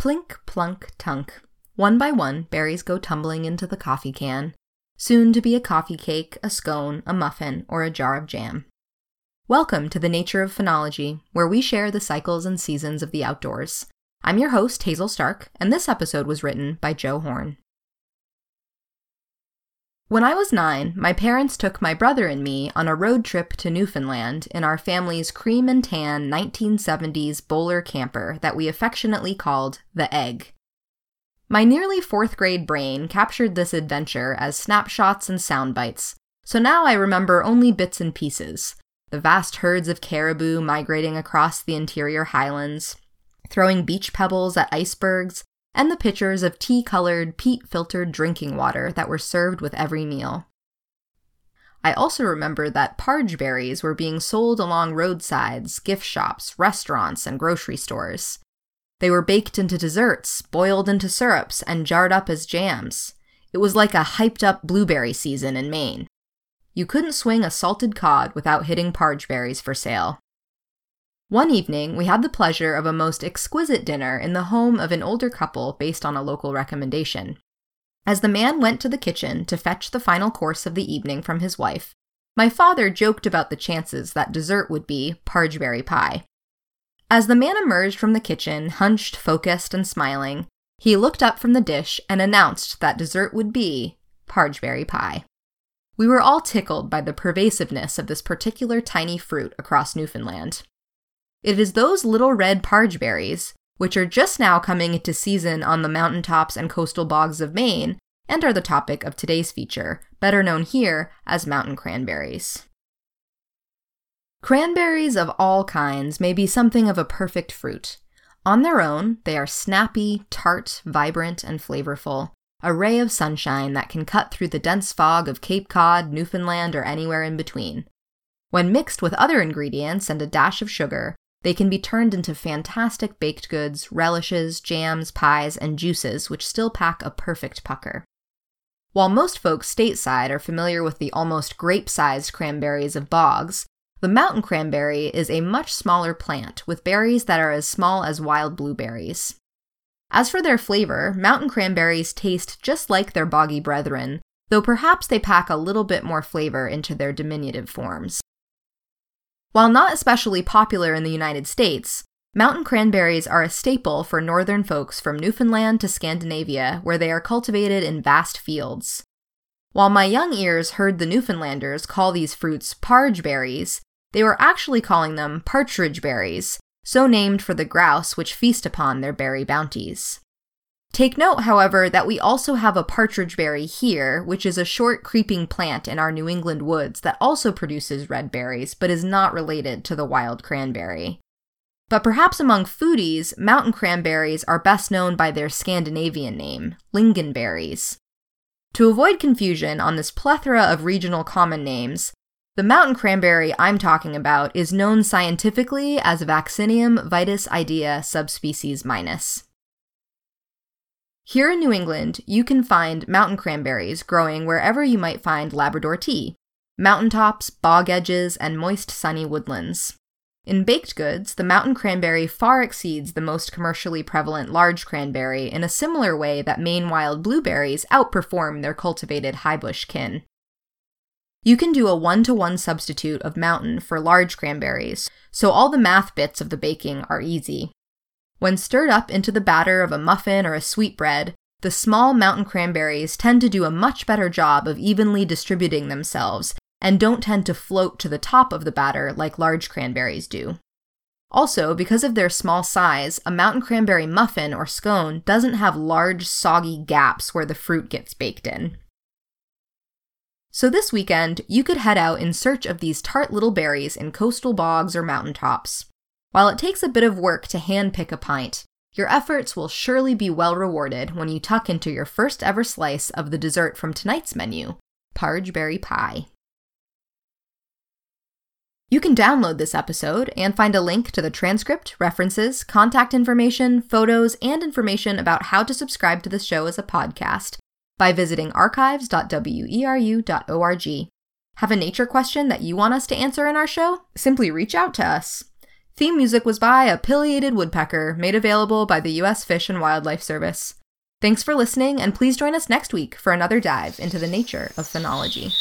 Plink, plunk, tunk. One by one, berries go tumbling into the coffee can, soon to be a coffee cake, a scone, a muffin, or a jar of jam. Welcome to the Nature of Phenology, where we share the cycles and seasons of the outdoors. I'm your host, Hazel Stark, and this episode was written by Joe Horn. When I was nine, my parents took my brother and me on a road trip to Newfoundland in our family's cream and tan 1970s Boler camper that we affectionately called the Egg. My nearly fourth grade brain captured this adventure as snapshots and sound bites, so now I remember only bits and pieces the vast herds of caribou migrating across the interior highlands, throwing beach pebbles at icebergs, and the pitchers of tea colored, peat filtered drinking water that were served with every meal. I also remember that parge berries were being sold along roadsides, gift shops, restaurants, and grocery stores. They were baked into desserts, boiled into syrups, and jarred up as jams. It was like a hyped up blueberry season in Maine. You couldn't swing a salted cod without hitting parge berries for sale. One evening, we had the pleasure of a most exquisite dinner in the home of an older couple based on a local recommendation. As the man went to the kitchen to fetch the final course of the evening from his wife, my father joked about the chances that dessert would be pargeberry pie. As the man emerged from the kitchen, hunched, focused, and smiling, he looked up from the dish and announced that dessert would be pargeberry pie. We were all tickled by the pervasiveness of this particular tiny fruit across Newfoundland. It is those little red pargeberries, which are just now coming into season on the mountaintops and coastal bogs of Maine, and are the topic of today's feature, better known here as mountain cranberries. Cranberries of all kinds may be something of a perfect fruit. On their own, they are snappy, tart, vibrant, and flavorful, a ray of sunshine that can cut through the dense fog of Cape Cod, Newfoundland, or anywhere in between. When mixed with other ingredients and a dash of sugar, they can be turned into fantastic baked goods, relishes, jams, pies, and juices, which still pack a perfect pucker. While most folks stateside are familiar with the almost grape sized cranberries of bogs, the mountain cranberry is a much smaller plant with berries that are as small as wild blueberries. As for their flavor, mountain cranberries taste just like their boggy brethren, though perhaps they pack a little bit more flavor into their diminutive forms. While not especially popular in the United States, mountain cranberries are a staple for northern folks from Newfoundland to Scandinavia, where they are cultivated in vast fields. While my young ears heard the Newfoundlanders call these fruits parge berries, they were actually calling them partridge berries, so named for the grouse which feast upon their berry bounties. Take note, however, that we also have a partridge berry here, which is a short creeping plant in our New England woods that also produces red berries, but is not related to the wild cranberry. But perhaps among foodies, mountain cranberries are best known by their Scandinavian name, lingonberries. To avoid confusion on this plethora of regional common names, the mountain cranberry I'm talking about is known scientifically as Vaccinium vitis idaea subspecies minus. Here in New England, you can find mountain cranberries growing wherever you might find Labrador tea mountaintops, bog edges, and moist sunny woodlands. In baked goods, the mountain cranberry far exceeds the most commercially prevalent large cranberry in a similar way that Maine wild blueberries outperform their cultivated highbush kin. You can do a one to one substitute of mountain for large cranberries, so all the math bits of the baking are easy. When stirred up into the batter of a muffin or a sweetbread, the small mountain cranberries tend to do a much better job of evenly distributing themselves and don't tend to float to the top of the batter like large cranberries do. Also, because of their small size, a mountain cranberry muffin or scone doesn't have large, soggy gaps where the fruit gets baked in. So this weekend, you could head out in search of these tart little berries in coastal bogs or mountaintops. While it takes a bit of work to handpick a pint, your efforts will surely be well rewarded when you tuck into your first ever slice of the dessert from tonight's menu, Pargeberry Pie. You can download this episode and find a link to the transcript, references, contact information, photos, and information about how to subscribe to the show as a podcast by visiting archives.weru.org. Have a nature question that you want us to answer in our show? Simply reach out to us. Theme music was by a pileated woodpecker, made available by the U.S. Fish and Wildlife Service. Thanks for listening, and please join us next week for another dive into the nature of phenology.